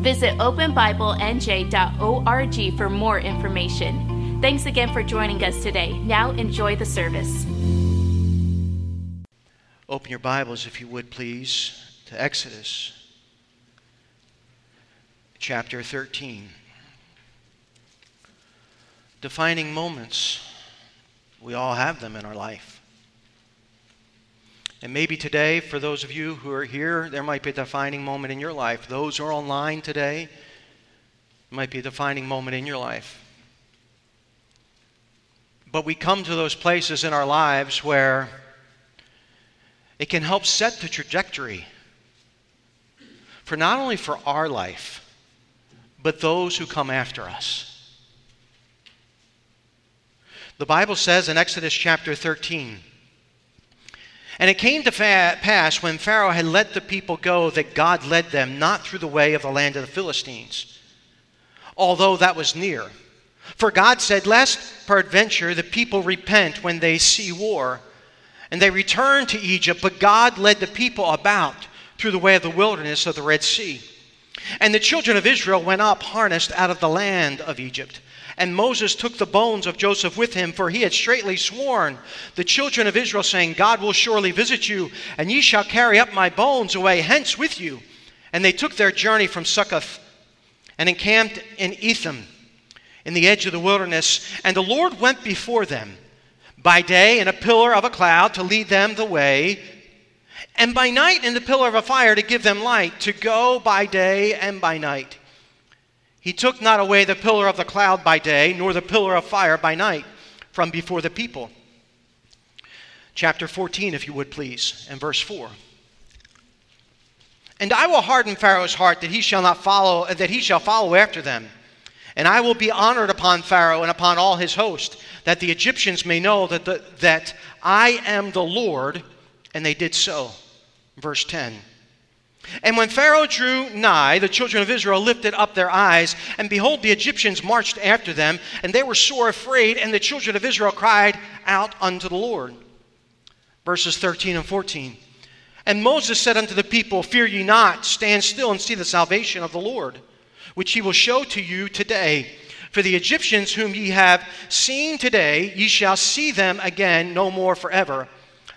Visit openbiblenj.org for more information. Thanks again for joining us today. Now enjoy the service. Open your Bibles, if you would, please, to Exodus chapter 13. Defining moments, we all have them in our life. And maybe today, for those of you who are here, there might be a defining moment in your life. Those who are online today, might be a defining moment in your life. But we come to those places in our lives where it can help set the trajectory for not only for our life, but those who come after us. The Bible says in Exodus chapter 13, and it came to pass when Pharaoh had let the people go that God led them not through the way of the land of the Philistines, although that was near. For God said, Lest peradventure the people repent when they see war. And they returned to Egypt, but God led the people about through the way of the wilderness of the Red Sea. And the children of Israel went up harnessed out of the land of Egypt. And Moses took the bones of Joseph with him, for he had straitly sworn the children of Israel, saying, God will surely visit you, and ye shall carry up my bones away hence with you. And they took their journey from Succoth and encamped in Etham, in the edge of the wilderness. And the Lord went before them by day in a pillar of a cloud to lead them the way, and by night in the pillar of a fire to give them light, to go by day and by night. He took not away the pillar of the cloud by day, nor the pillar of fire by night from before the people. Chapter 14, if you would please, and verse 4. And I will harden Pharaoh's heart that he shall not follow, uh, that he shall follow after them. And I will be honored upon Pharaoh and upon all his host, that the Egyptians may know that, the, that I am the Lord. And they did so. Verse 10. And when Pharaoh drew nigh, the children of Israel lifted up their eyes, and behold, the Egyptians marched after them, and they were sore afraid, and the children of Israel cried out unto the Lord. Verses 13 and 14. And Moses said unto the people, Fear ye not, stand still and see the salvation of the Lord, which he will show to you today. For the Egyptians whom ye have seen today, ye shall see them again no more forever.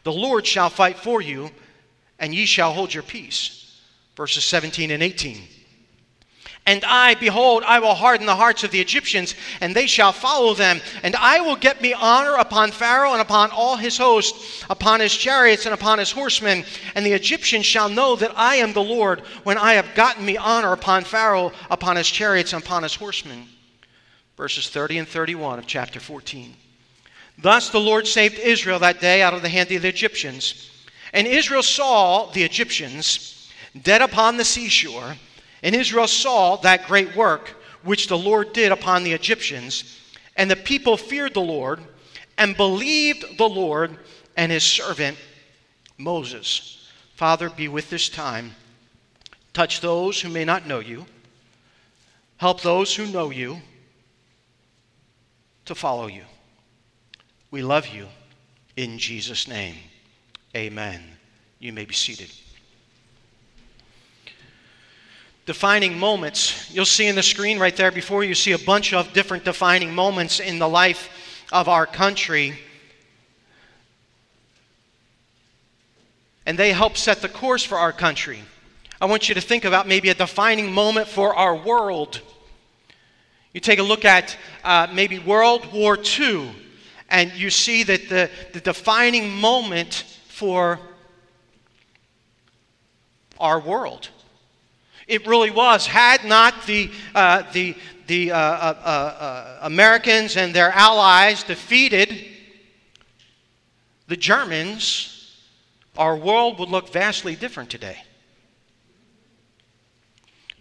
The Lord shall fight for you, and ye shall hold your peace verses 17 and 18. And I, behold, I will harden the hearts of the Egyptians, and they shall follow them. And I will get me honor upon Pharaoh and upon all his host, upon his chariots and upon his horsemen. And the Egyptians shall know that I am the Lord when I have gotten me honor upon Pharaoh, upon his chariots, and upon his horsemen. Verses 30 and 31 of chapter 14. Thus the Lord saved Israel that day out of the hand of the Egyptians. And Israel saw the Egyptians dead upon the seashore, and Israel saw that great work which the Lord did upon the Egyptians, and the people feared the Lord and believed the Lord and his servant Moses. Father, be with this time. Touch those who may not know you. Help those who know you to follow you. We love you in Jesus' name. Amen. You may be seated defining moments. You'll see in the screen right there before you see a bunch of different defining moments in the life of our country. And they help set the course for our country. I want you to think about maybe a defining moment for our world. You take a look at uh, maybe World War II, and you see that the, the defining moment for our world it really was. Had not the, uh, the, the uh, uh, uh, uh Americans and their allies defeated the Germans, our world would look vastly different today.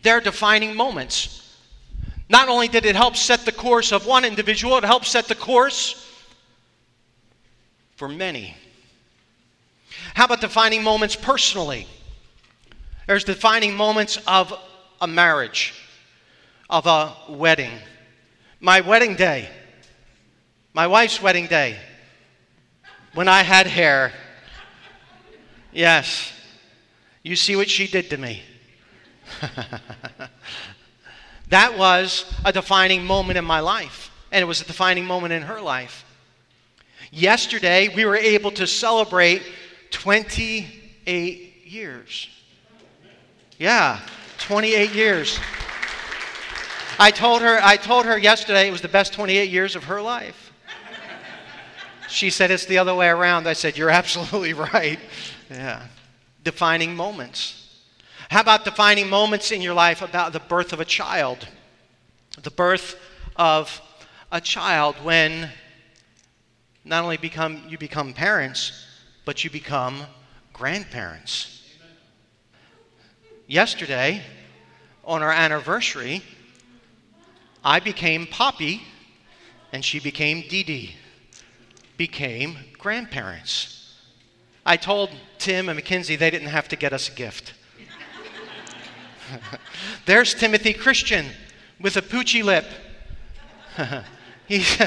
They're defining moments. Not only did it help set the course of one individual, it helped set the course for many. How about defining moments personally? There's defining moments of a marriage, of a wedding. My wedding day, my wife's wedding day, when I had hair. Yes, you see what she did to me. that was a defining moment in my life, and it was a defining moment in her life. Yesterday, we were able to celebrate 28 years. Yeah, 28 years. I told her I told her yesterday it was the best 28 years of her life. She said it's the other way around. I said you're absolutely right. Yeah. Defining moments. How about defining moments in your life about the birth of a child? The birth of a child when not only become you become parents, but you become grandparents. Yesterday, on our anniversary, I became Poppy and she became Dee Dee, became grandparents. I told Tim and Mackenzie they didn't have to get us a gift. There's Timothy Christian with a poochy lip. he's,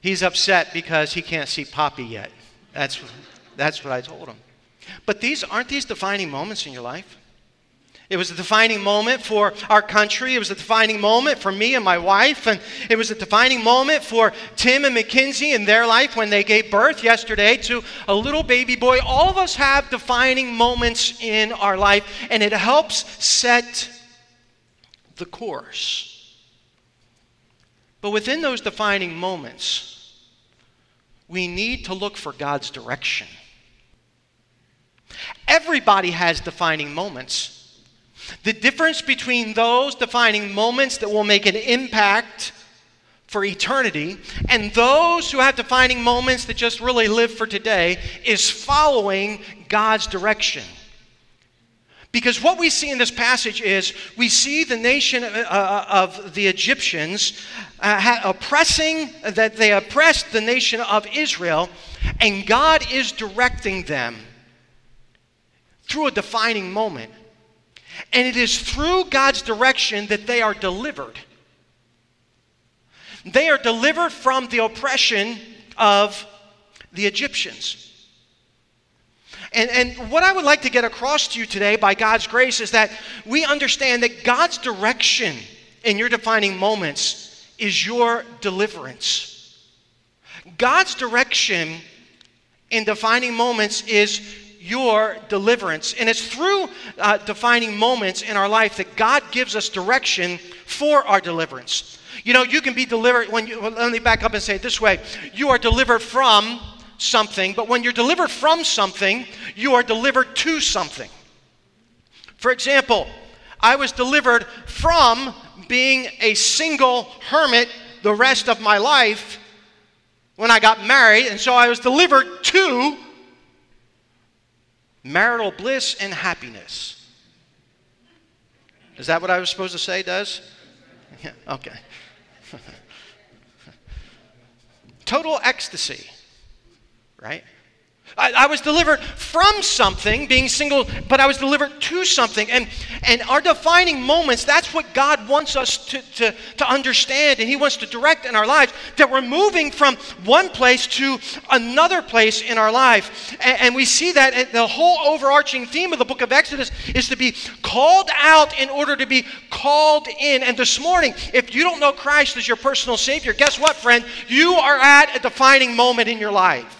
he's upset because he can't see Poppy yet. That's, that's what I told him. But these aren't these defining moments in your life? It was a defining moment for our country. It was a defining moment for me and my wife. And it was a defining moment for Tim and Mackenzie in their life when they gave birth yesterday to a little baby boy. All of us have defining moments in our life, and it helps set the course. But within those defining moments, we need to look for God's direction. Everybody has defining moments. The difference between those defining moments that will make an impact for eternity and those who have defining moments that just really live for today is following God's direction. Because what we see in this passage is we see the nation uh, uh of the Egyptians uh, oppressing, that they oppressed the nation of Israel, and God is directing them through a defining moment. And it is through God's direction that they are delivered. They are delivered from the oppression of the Egyptians. And, and what I would like to get across to you today by God's grace is that we understand that God's direction in your defining moments is your deliverance. God's direction in defining moments is your deliverance. And it's through uh, defining moments in our life that God gives us direction for our deliverance. You know, you can be delivered when you, well, let me back up and say it this way you are delivered from something, but when you're delivered from something, you are delivered to something. For example, I was delivered from being a single hermit the rest of my life when I got married, and so I was delivered to marital bliss and happiness. Is that what I was supposed to say, does? Yeah, okay. Total ecstasy, right? I, I, was delivered from something, being single, but I was delivered to something. And, and our defining moments, that's what God wants us to, to, to understand, and He wants to direct in our lives, that we're moving from one place to another place in our life. And, and we see that the whole overarching theme of the book of Exodus is to be called out in order to be called in. And this morning, if you don't know Christ as your personal Savior, guess what, friend? You are at a defining moment in your life.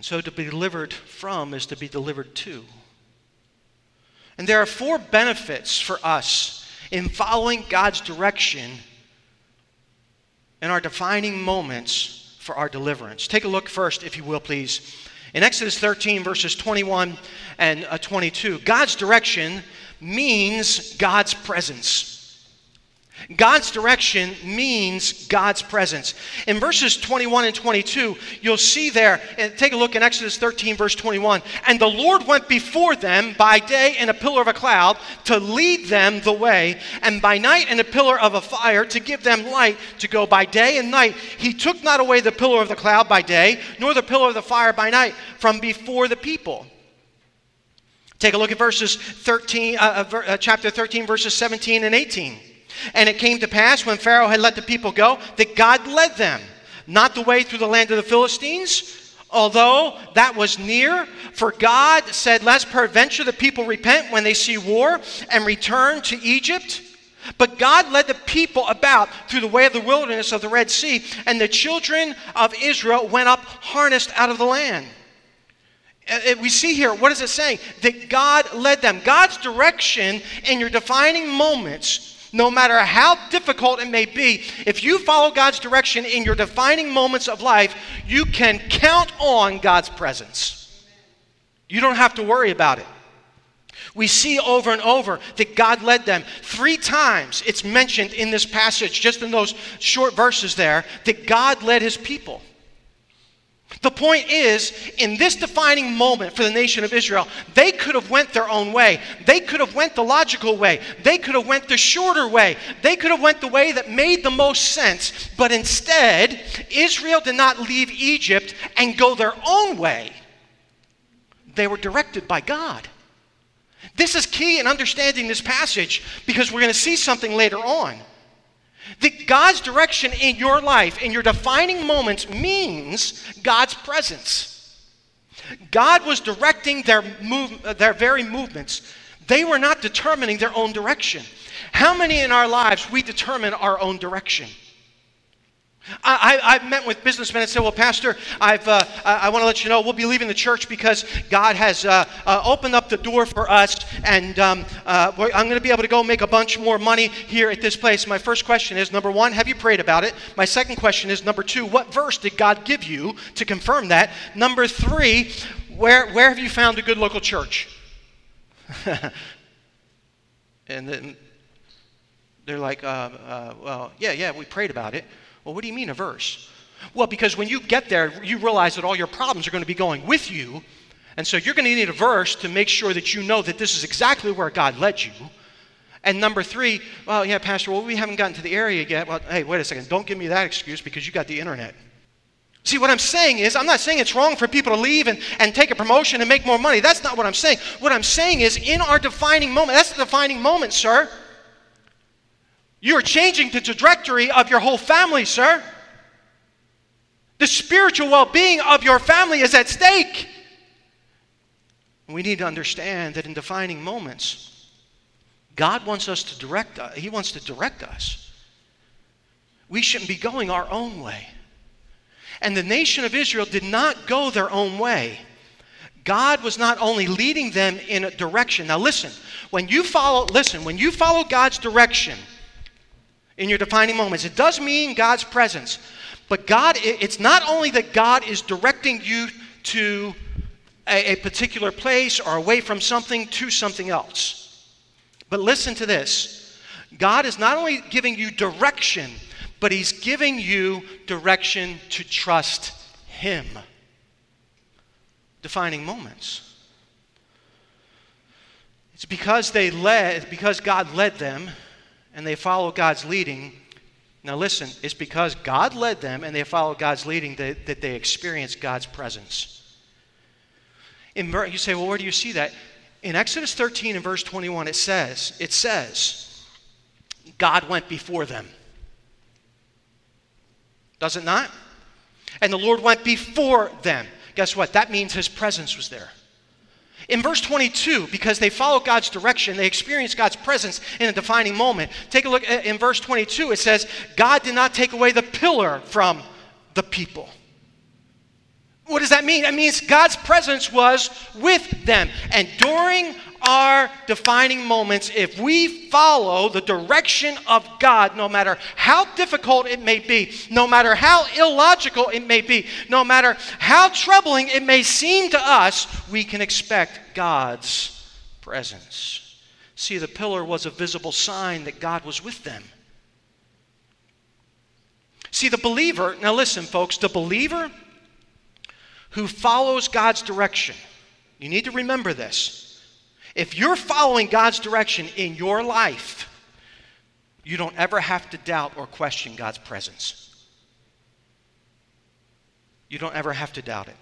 And so to be delivered from is to be delivered to. And there are four benefits for us in following God's direction in our defining moments for our deliverance. Take a look first, if you will, please. In Exodus 13, verses 21 and uh, 22, God's direction means God's presence. God's direction means God's presence. In verses 21 and 22, you'll see there, and take a look in Exodus 13, verse 21. And the Lord went before them by day in a pillar of a cloud to lead them the way, and by night in a pillar of a fire to give them light to go by day and night. He took not away the pillar of the cloud by day, nor the pillar of the fire by night from before the people. Take a look at verses 13, uh, uh, uh chapter 13, verses 17 and 18. And it came to pass when Pharaoh had let the people go that God led them, not the way through the land of the Philistines, although that was near. For God said, Lest peradventure the people repent when they see war and return to Egypt. But God led the people about through the way of the wilderness of the Red Sea, and the children of Israel went up harnessed out of the land. Uh, uh, we see here, what is it saying? That God led them. God's direction in your defining moments no matter how difficult it may be, if you follow God's direction in your defining moments of life, you can count on God's presence. You don't have to worry about it. We see over and over that God led them. Three times it's mentioned in this passage, just in those short verses there, that God led his people. The point is, in this defining moment for the nation of Israel, they could have went their own way. They could have went the logical way. They could have went the shorter way. They could have went the way that made the most sense. But instead, Israel did not leave Egypt and go their own way. They were directed by God. This is key in understanding this passage because we're going to see something later on. That God's direction in your life, in your defining moments, means God's presence. God was directing their, move, uh, their very movements. They were not determining their own direction. How many in our lives we determine our own direction? I, have met with businessmen and said, Well, Pastor, I've, uh, I, want to let you know we'll be leaving the church because God has uh, uh, opened up the door for us, and um, uh, I'm going to be able to go make a bunch more money here at this place. My first question is number one, have you prayed about it? My second question is number two, what verse did God give you to confirm that? Number three, where, where have you found a good local church? and then they're like, uh, uh, Well, yeah, yeah, we prayed about it. Well, what do you mean a verse? Well, because when you get there, you realize that all your problems are going to be going with you. And so you're going to need a verse to make sure that you know that this is exactly where God led you. And number three, well, yeah, Pastor, well, we haven't gotten to the area yet. Well, hey, wait a second. Don't give me that excuse because you got the internet. See, what I'm saying is, I'm not saying it's wrong for people to leave and, and take a promotion and make more money. That's not what I'm saying. What I'm saying is, in our defining moment, that's the defining moment, sir. You are changing the trajectory of your whole family, sir. The spiritual well being of your family is at stake. We need to understand that in defining moments, God wants us to direct us. He wants to direct us. We shouldn't be going our own way. And the nation of Israel did not go their own way. God was not only leading them in a direction. Now listen, when you follow listen, when you follow God's direction, in your defining moments. It does mean God's presence. But God, it's not only that God is directing you to a, a particular place or away from something to something else. But listen to this God is not only giving you direction, but He's giving you direction to trust Him. Defining moments. It's because they led, because God led them and they follow God's leading. Now, listen, it's because God led them and they follow God's leading that, that they experience God's presence. In, you say, well, where do you see that? In Exodus 13 and verse 21, it says, it says, God went before them. Does it not? And the Lord went before them. Guess what? That means his presence was there. In verse 22, because they follow God's direction, they experience God's presence in a defining moment. Take a look at, in verse 22. It says, God did not take away the pillar from the people. What does that mean? It means God's presence was with them. And during our defining moments if we follow the direction of God, no matter how difficult it may be, no matter how illogical it may be, no matter how troubling it may seem to us, we can expect God's presence. See, the pillar was a visible sign that God was with them. See, the believer, now listen, folks, the believer who follows God's direction, you need to remember this. If you're following God's direction in your life, you don't ever have to doubt or question God's presence. You don't ever have to doubt it.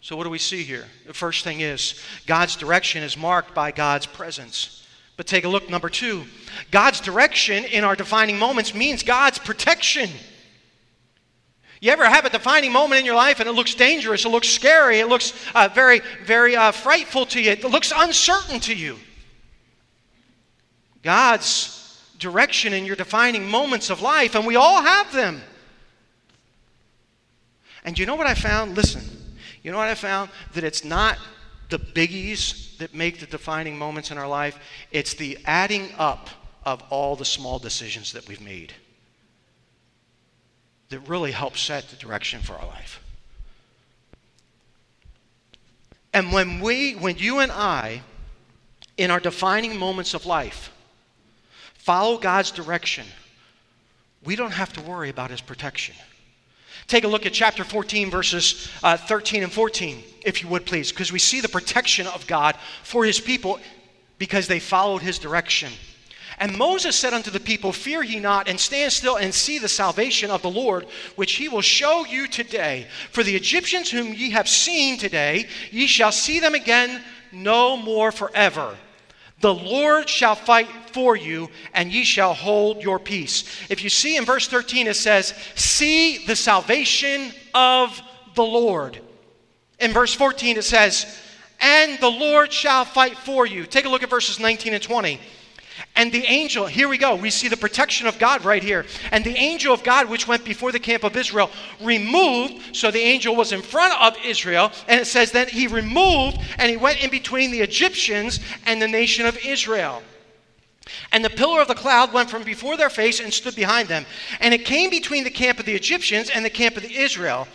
So, what do we see here? The first thing is God's direction is marked by God's presence. But take a look, number two. God's direction in our defining moments means God's protection. You ever have a defining moment in your life and it looks dangerous, it looks scary, it looks uh, very, very uh, frightful to you, it looks uncertain to you? God's direction in your defining moments of life, and we all have them. And you know what I found? Listen, you know what I found? That it's not the biggies that make the defining moments in our life, it's the adding up of all the small decisions that we've made that really help set the direction for our life. And when we, when you and I, in our defining moments of life, follow God's direction, we don't have to worry about His protection. Take a look at chapter 14, verses uh, 13 and 14, if you would please, because we see the protection of God for his people because they followed his direction. And Moses said unto the people, Fear ye not, and stand still and see the salvation of the Lord, which he will show you today. For the Egyptians whom ye have seen today, ye shall see them again no more forever. The Lord shall fight for you, and ye shall hold your peace. If you see in verse 13, it says, See the salvation of the Lord. In verse 14, it says, And the Lord shall fight for you. Take a look at verses 19 and 20. And the angel, here we go, we see the protection of God right here. And the angel of God, which went before the camp of Israel, removed, so the angel was in front of Israel, and it says that he removed and he went in between the Egyptians and the nation of Israel. And the pillar of the cloud went from before their face and stood behind them. And it came between the camp of the Egyptians and the camp of the Israel.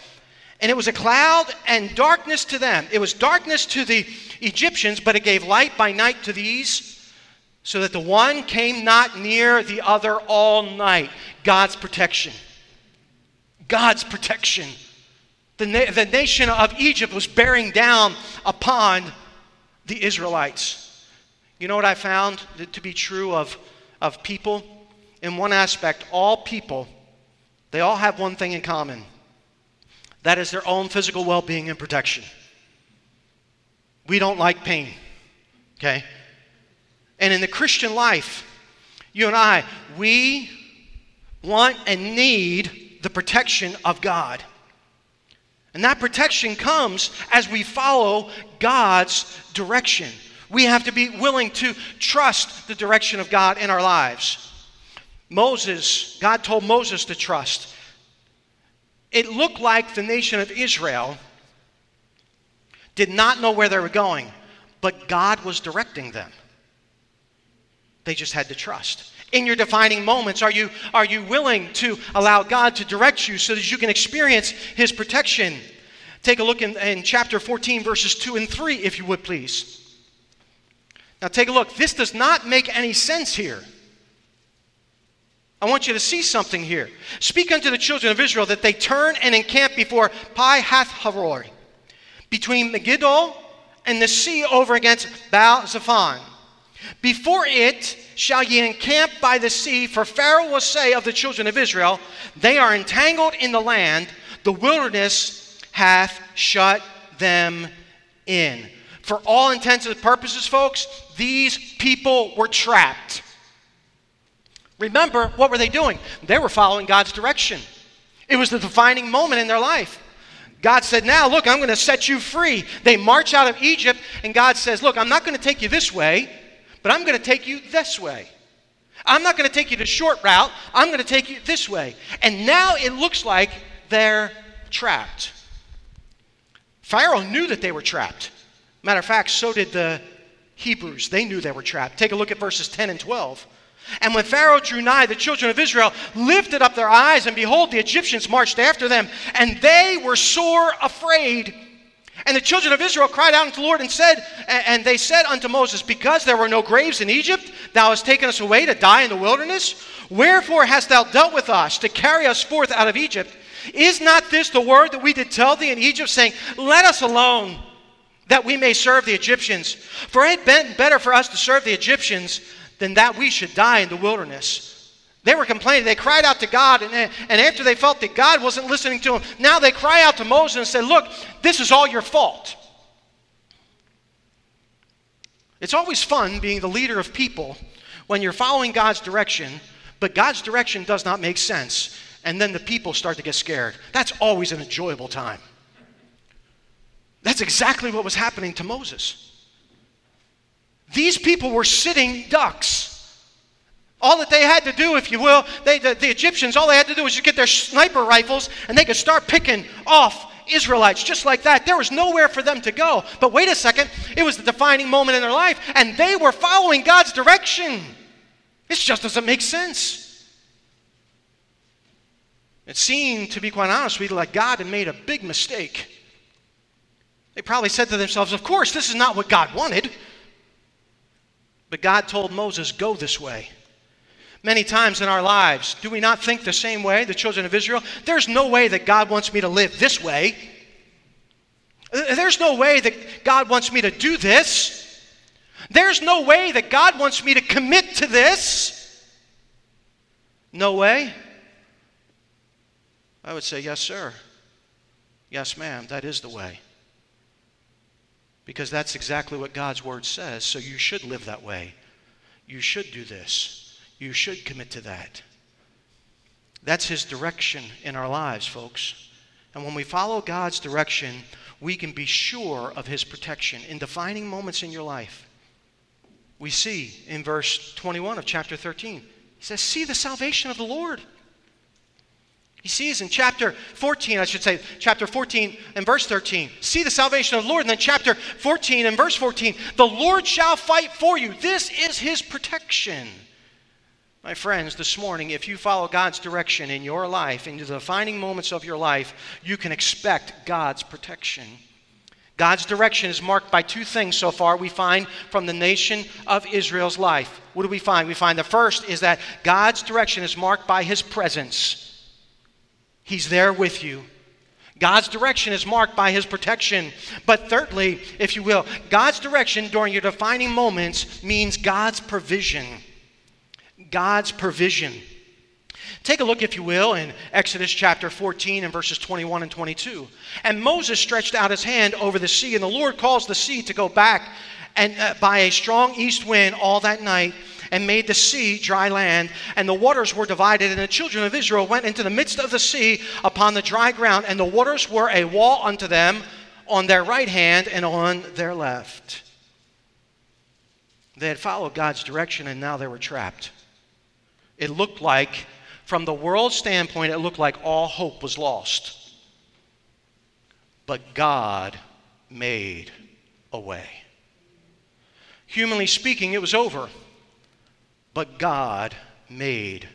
And it was a cloud and darkness to them. It was darkness to the Egyptians, but it gave light by night to these so that the one came not near the other all night. God's protection. God's protection. The, na- the nation of Egypt was bearing down upon the Israelites. You know what I found to be true of, of people? In one aspect, all people, they all have one thing in common that is their own physical well being and protection. We don't like pain, okay? And in the Christian life, you and I, we want and need the protection of God. And that protection comes as we follow God's direction. We have to be willing to trust the direction of God in our lives. Moses, God told Moses to trust. It looked like the nation of Israel did not know where they were going, but God was directing them. They just had to trust. In your defining moments, are you, are you willing to allow God to direct you so that you can experience His protection? Take a look in, in chapter 14, verses 2 and 3, if you would please. Now, take a look. This does not make any sense here. I want you to see something here. Speak unto the children of Israel that they turn and encamp before Pi Hath between Migdol and the sea over against Baal Zephon. Before it shall ye encamp by the sea, for Pharaoh will say of the children of Israel, They are entangled in the land, the wilderness hath shut them in. For all intents and purposes, folks, these people were trapped. Remember, what were they doing? They were following God's direction. It was the defining moment in their life. God said, Now, look, I'm going to set you free. They march out of Egypt, and God says, Look, I'm not going to take you this way but I'm going to take you this way. I'm not going to take you the short route. I'm going to take you this way. And now it looks like they're trapped. Pharaoh knew that they were trapped. Matter of fact, so did the Hebrews. They knew they were trapped. Take a look at verses 10 and 12. And when Pharaoh drew nigh, the children of Israel lifted up their eyes, and behold, the Egyptians marched after them, and they were sore afraid. And the children of Israel cried out unto the Lord and said, and they said unto Moses, Because there were no graves in Egypt, thou hast taken us away to die in the wilderness? Wherefore hast thou dealt with us to carry us forth out of Egypt? Is not this the word that we did tell thee in Egypt, saying, Let us alone, that we may serve the Egyptians? For it had been better for us to serve the Egyptians than that we should die in the wilderness. They were complaining. They cried out to God, and, and after they felt that God wasn't listening to them, now they cry out to Moses and say, Look, this is all your fault. It's always fun being the leader of people when you're following God's direction, but God's direction does not make sense and then the people start to get scared. That's always an enjoyable time. That's exactly what was happening to Moses. These people were sitting ducks. All that they had to do, if you will, they, the, the Egyptians, all they had to do was just get their sniper rifles and they could start picking off Israelites just like that. There was nowhere for them to go. But wait a second, it was the defining moment in their life, and they were following God's direction. This just doesn't make sense. It seemed, to be quite honest you, like God had made a big mistake. They probably said to themselves, Of course, this is not what God wanted. But God told Moses, Go this way. Many times in our lives, do we not think the same way, the children of Israel? There's no way that God wants me to live this way. There's no way that God wants me to do this. There's no way that God wants me to commit to this. No way. I would say, Yes, sir. Yes, ma'am. That is the way. Because that's exactly what God's word says. So you should live that way. You should do this. You should commit to that. That's His direction in our lives, folks. And when we follow God's direction, we can be sure of His protection in defining moments in your life. We see in verse 21 of chapter 13, He says, See the salvation of the Lord. He sees in chapter 14, I should say, chapter 14 and verse 13, see the salvation of the Lord. And then chapter 14 and verse 14, the Lord shall fight for you. This is his protection. My friends, this morning, if you follow God's direction in your life, in the defining moments of your life, you can expect God's protection. God's direction is marked by two things so far we find from the nation of Israel's life. What do we find? We find the first is that God's direction is marked by his presence. He's there with you. God's direction is marked by His protection. But thirdly, if you will, God's direction during your defining moments means God's provision. God's provision. Take a look, if you will, in Exodus chapter 14 and verses 21 and 22. And Moses stretched out his hand over the sea, and the Lord caused the sea to go back and uh, by a strong east wind all that night and made the sea dry land, and the waters were divided, and the children of Israel went into the midst of the sea upon the dry ground, and the waters were a wall unto them on their right hand and on their left. They had followed God's direction, and now they were trapped. It looked like, from the world's standpoint, it looked like all hope was lost. But God made a way. Humanly speaking, it was over. But God made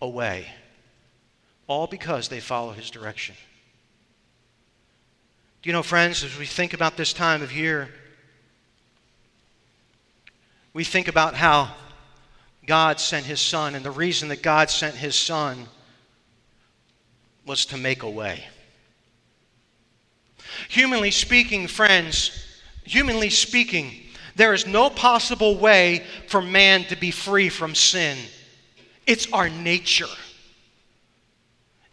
a way. All because they follow his direction. Do you know, friends, as we think about this time of year, we think about how God sent his son, and the reason that God sent his son was to make a way. Humanly speaking, friends, humanly speaking, there is no possible way for man to be free from sin. It's our nature.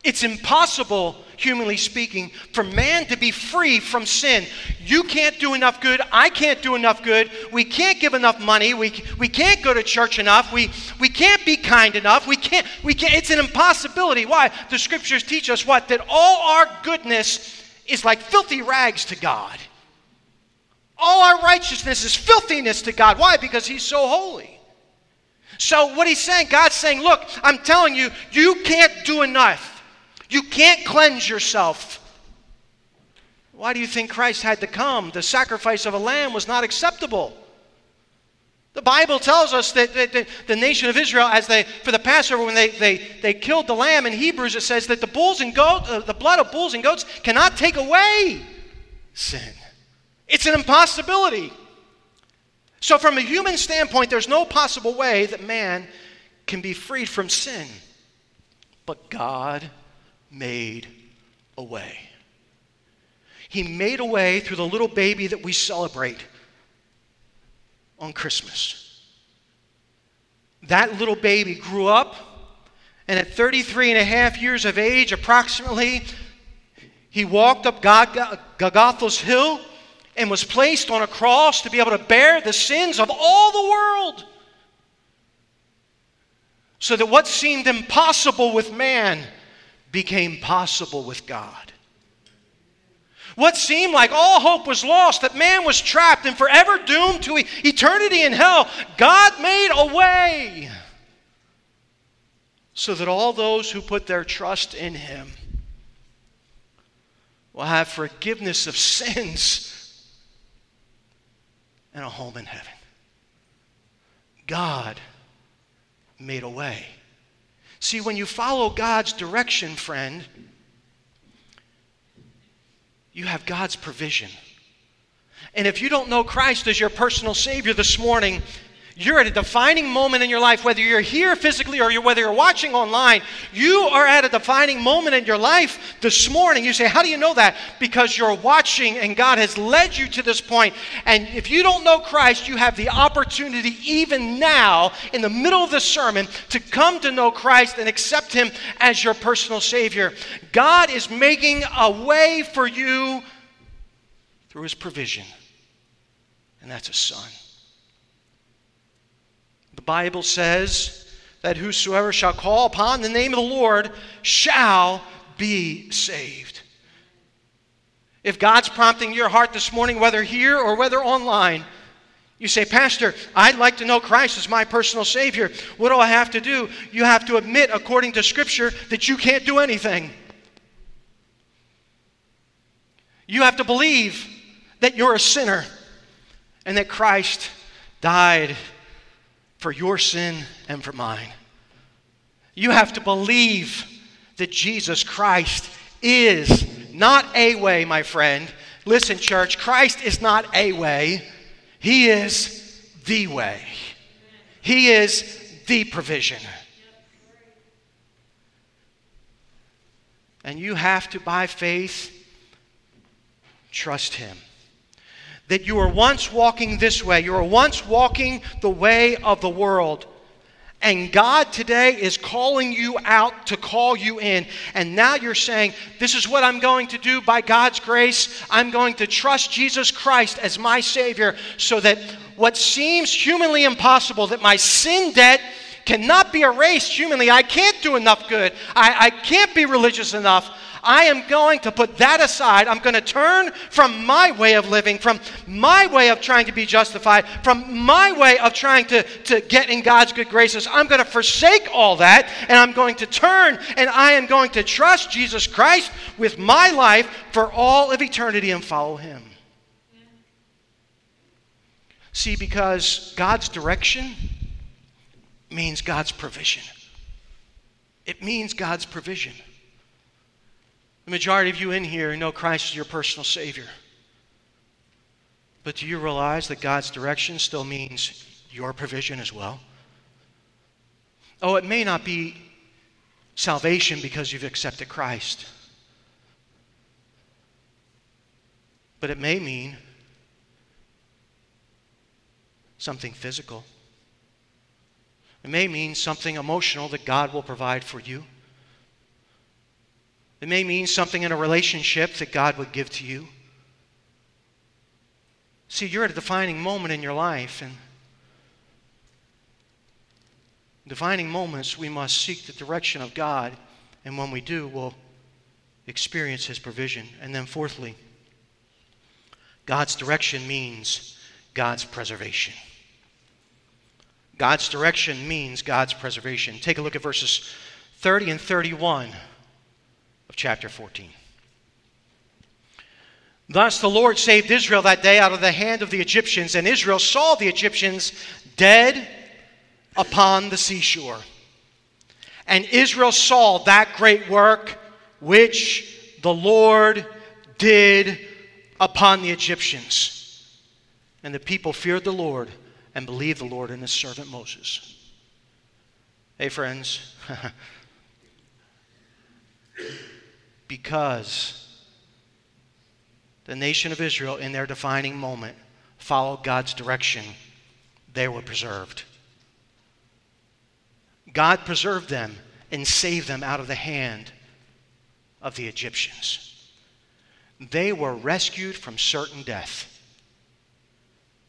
It's impossible, humanly speaking, for man to be free from sin. You can't do enough good. I can't do enough good. We can't give enough money. We, we can't go to church enough. We, we can't be kind enough. We can't, we can't. It's an impossibility. Why? The scriptures teach us what? That all our goodness is like filthy rags to God. All our righteousness is filthiness to God. Why? Because He's so holy. So, what He's saying, God's saying, look, I'm telling you, you can't do enough. You can't cleanse yourself. Why do you think Christ had to come? The sacrifice of a lamb was not acceptable. The Bible tells us that, the nation of Israel, as they for the Passover, when they, they, they killed the lamb in Hebrews, it says that the bulls and goats, uh, the blood of bulls and goats cannot take away sin. It's an impossibility. So, from a human standpoint, there's no possible way that man can be freed from sin. But God made a way. He made a way through the little baby that we celebrate on Christmas. That little baby grew up, and at 33 and a half years of age, approximately, he walked up Golgotha's hill and was placed on a cross to be able to bear the sins of all the world. So that what seemed impossible with man became possible with God. What seemed like all hope was lost, that man was trapped and forever doomed to eternity in hell, God made a way so that all those who put their trust in him will have forgiveness of sins and a home in heaven. God made a way. See, when you follow God's direction, friend, you have God's provision. And if you don't know Christ as your personal Savior this morning, you're at a defining moment in your life, whether you're here physically or whether you're watching online. You are at a defining moment in your life this morning. You say, How do you know that? Because you're watching and God has led you to this point. And if you don't know Christ, you have the opportunity, even now, in the middle of the sermon, to come to know Christ and accept Him as your personal Savior. God is making a way for you through His provision, and that's a son. Bible says that whosoever shall call upon the name of the Lord shall be saved. If God's prompting your heart this morning, whether here or whether online, you say, Pastor, I'd like to know Christ as my personal Savior. What do I have to do? You have to admit, according to Scripture, that you can't do anything. You have to believe that you're a sinner and that Christ died for your sin and for mine. You have to believe that Jesus Christ is not a way, my friend. Listen, church, Christ is not a way, He is the way. He is the provision. And you have to, by faith, trust Him that you were once walking this way. You were once walking the way of the world. And God today is calling you out to call you in. And now you're saying, This is what I'm going to do by God's grace. I'm going to trust Jesus Christ as my Savior so that what seems humanly impossible, that my sin debt cannot be erased humanly, I can't do enough good, I, I can't be religious enough. I am going to put that aside. I'm going to turn from my way of living, from my way of trying to be justified, from my way of trying to, to get in God's good graces. I'm going to forsake all that and I'm going to turn and I am going to trust Jesus Christ with my life for all of eternity and follow Him. See, because God's direction means God's provision. It means God's provision. The majority of you in here know Christ is your personal Savior. But do you realize that God's direction still means your provision as well? Oh, it may not be salvation because you've accepted Christ, but it may mean something physical. It may mean something emotional that God will provide for you. It may mean something in a relationship that God would give to you. See, you're at a defining moment in your life, and defining moments, we must seek the direction of God, and when we do, we'll experience His provision. And then, fourthly, God's direction means God's preservation. God's direction means God's preservation. Take a look at verses 30 and 31 of chapter 14. Thus the Lord saved Israel that day out of the hand of the Egyptians, and Israel saw the Egyptians dead upon the seashore. And Israel saw that great work which the Lord did upon the Egyptians. And the people feared the Lord and believed the Lord and his servant Moses. Hey, friends. because the nation of Israel, in their defining moment, followed God's direction, they were preserved. God preserved them and saved them out of the hand of the Egyptians. They were rescued from certain death.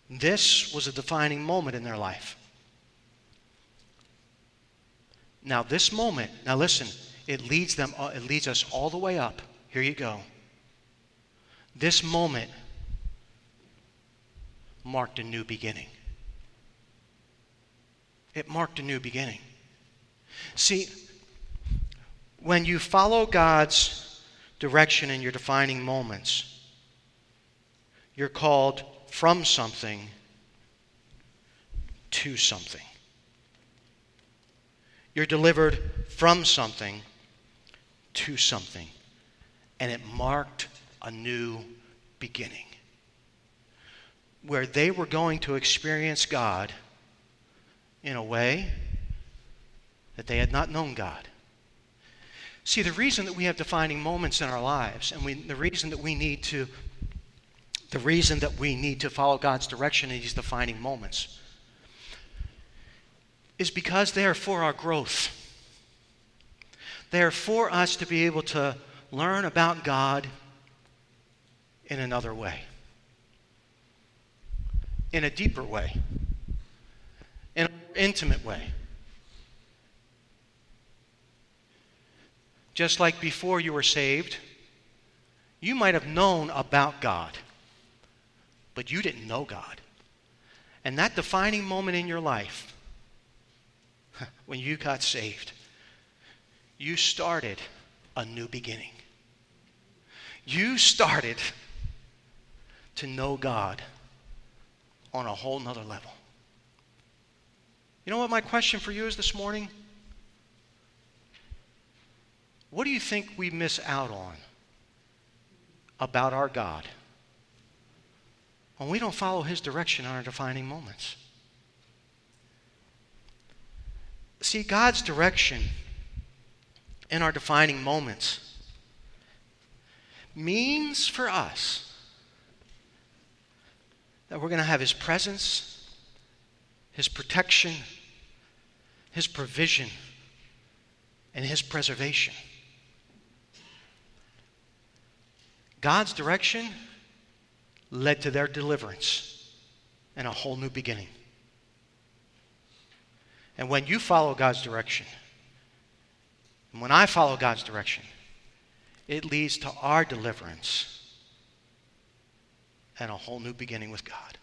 This was a defining moment in their life. Now, this moment, now listen, it leads them, uh, it leads us all the way up. Here you go. This moment marked a new beginning. It marked a new beginning. See, when you follow God's direction in your defining moments, you're called from something to something. You're delivered from something to something. And it marked a new beginning where they were going to experience God in a way that they had not known God. See, the reason that we have defining moments in our lives, and we, the reason that we need to, the reason that we need to follow God's direction in these defining moments, is because they are for our growth. They are for us to be able to learn about God in another way, in a deeper way, in an intimate way. Just like before you were saved, you might have known about God, but you didn't know God. And that defining moment in your life, when you got saved, you started a new beginning. You started to know God on a whole nother level. You know what my question for you is this morning? What do you think we miss out on about our God when we don't follow His direction on our defining moments? See, God's direction in our defining moments means for us that we're going to have His presence, His protection, His provision, and His preservation. God's direction led to their deliverance and a whole new beginning. And when you follow God's direction, and when I follow God's direction, it leads to our deliverance and a whole new beginning with God.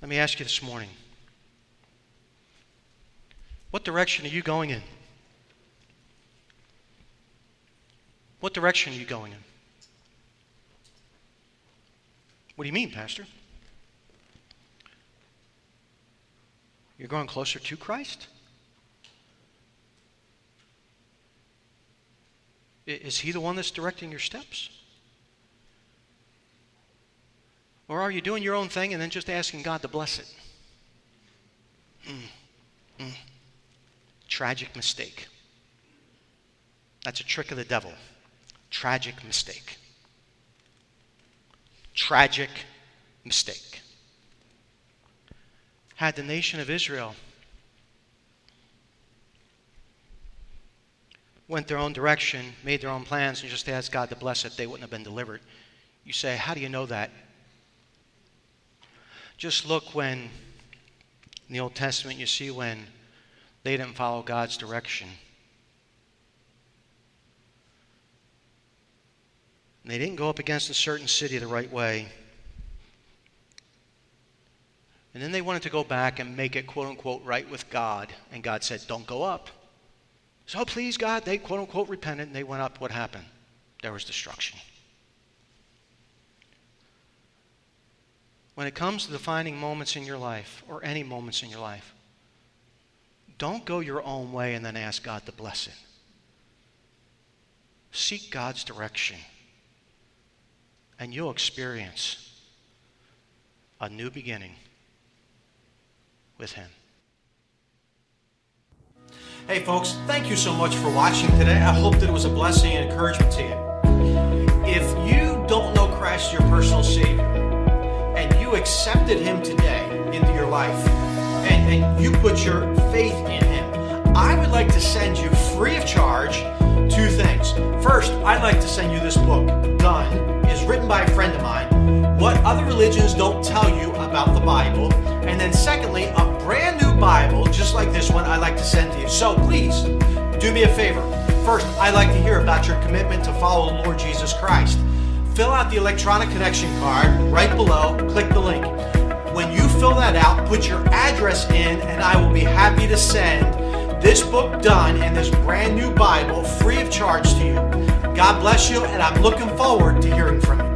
Let me ask you this morning what direction are you going in? What direction are you going in? What do you mean, Pastor? You're going closer to Christ? Is He the one that's directing your steps? Or are you doing your own thing and then just asking God to bless it? Mm, mm. Tragic mistake. That's a trick of the devil. Tragic mistake. Tragic mistake. Had the nation of Israel went their own direction, made their own plans, and just asked God to bless it, they wouldn't have been delivered. You say, How do you know that? Just look when, in the Old Testament, you see when they didn't follow God's direction. They didn't go up against a certain city the right way. And then they wanted to go back and make it quote unquote right with God. And God said, Don't go up. So please, God, they quote unquote repented and they went up. What happened? There was destruction. When it comes to defining moments in your life, or any moments in your life, don't go your own way and then ask God to bless it. Seek God's direction and you'll experience a new beginning with Him. Hey, folks, thank you so much for watching today. I hope that it was a blessing and encouragement to you. If you don't know Christ, your personal Savior, and you accepted Him today into your life, and, and you put your faith in Him, I would like to send you free of charge two things. First, I'd like to send you this book, Done, is written by a friend of mine. What other religions don't tell you about the Bible. And then, secondly, a brand new Bible, just like this one, I'd like to send to you. So please do me a favor. First, I'd like to hear about your commitment to follow the Lord Jesus Christ. Fill out the electronic connection card right below, click the link. When you fill that out, put your address in, and I will be happy to send this book done and this brand new Bible free of charge to you. God bless you, and I'm looking forward to hearing from you.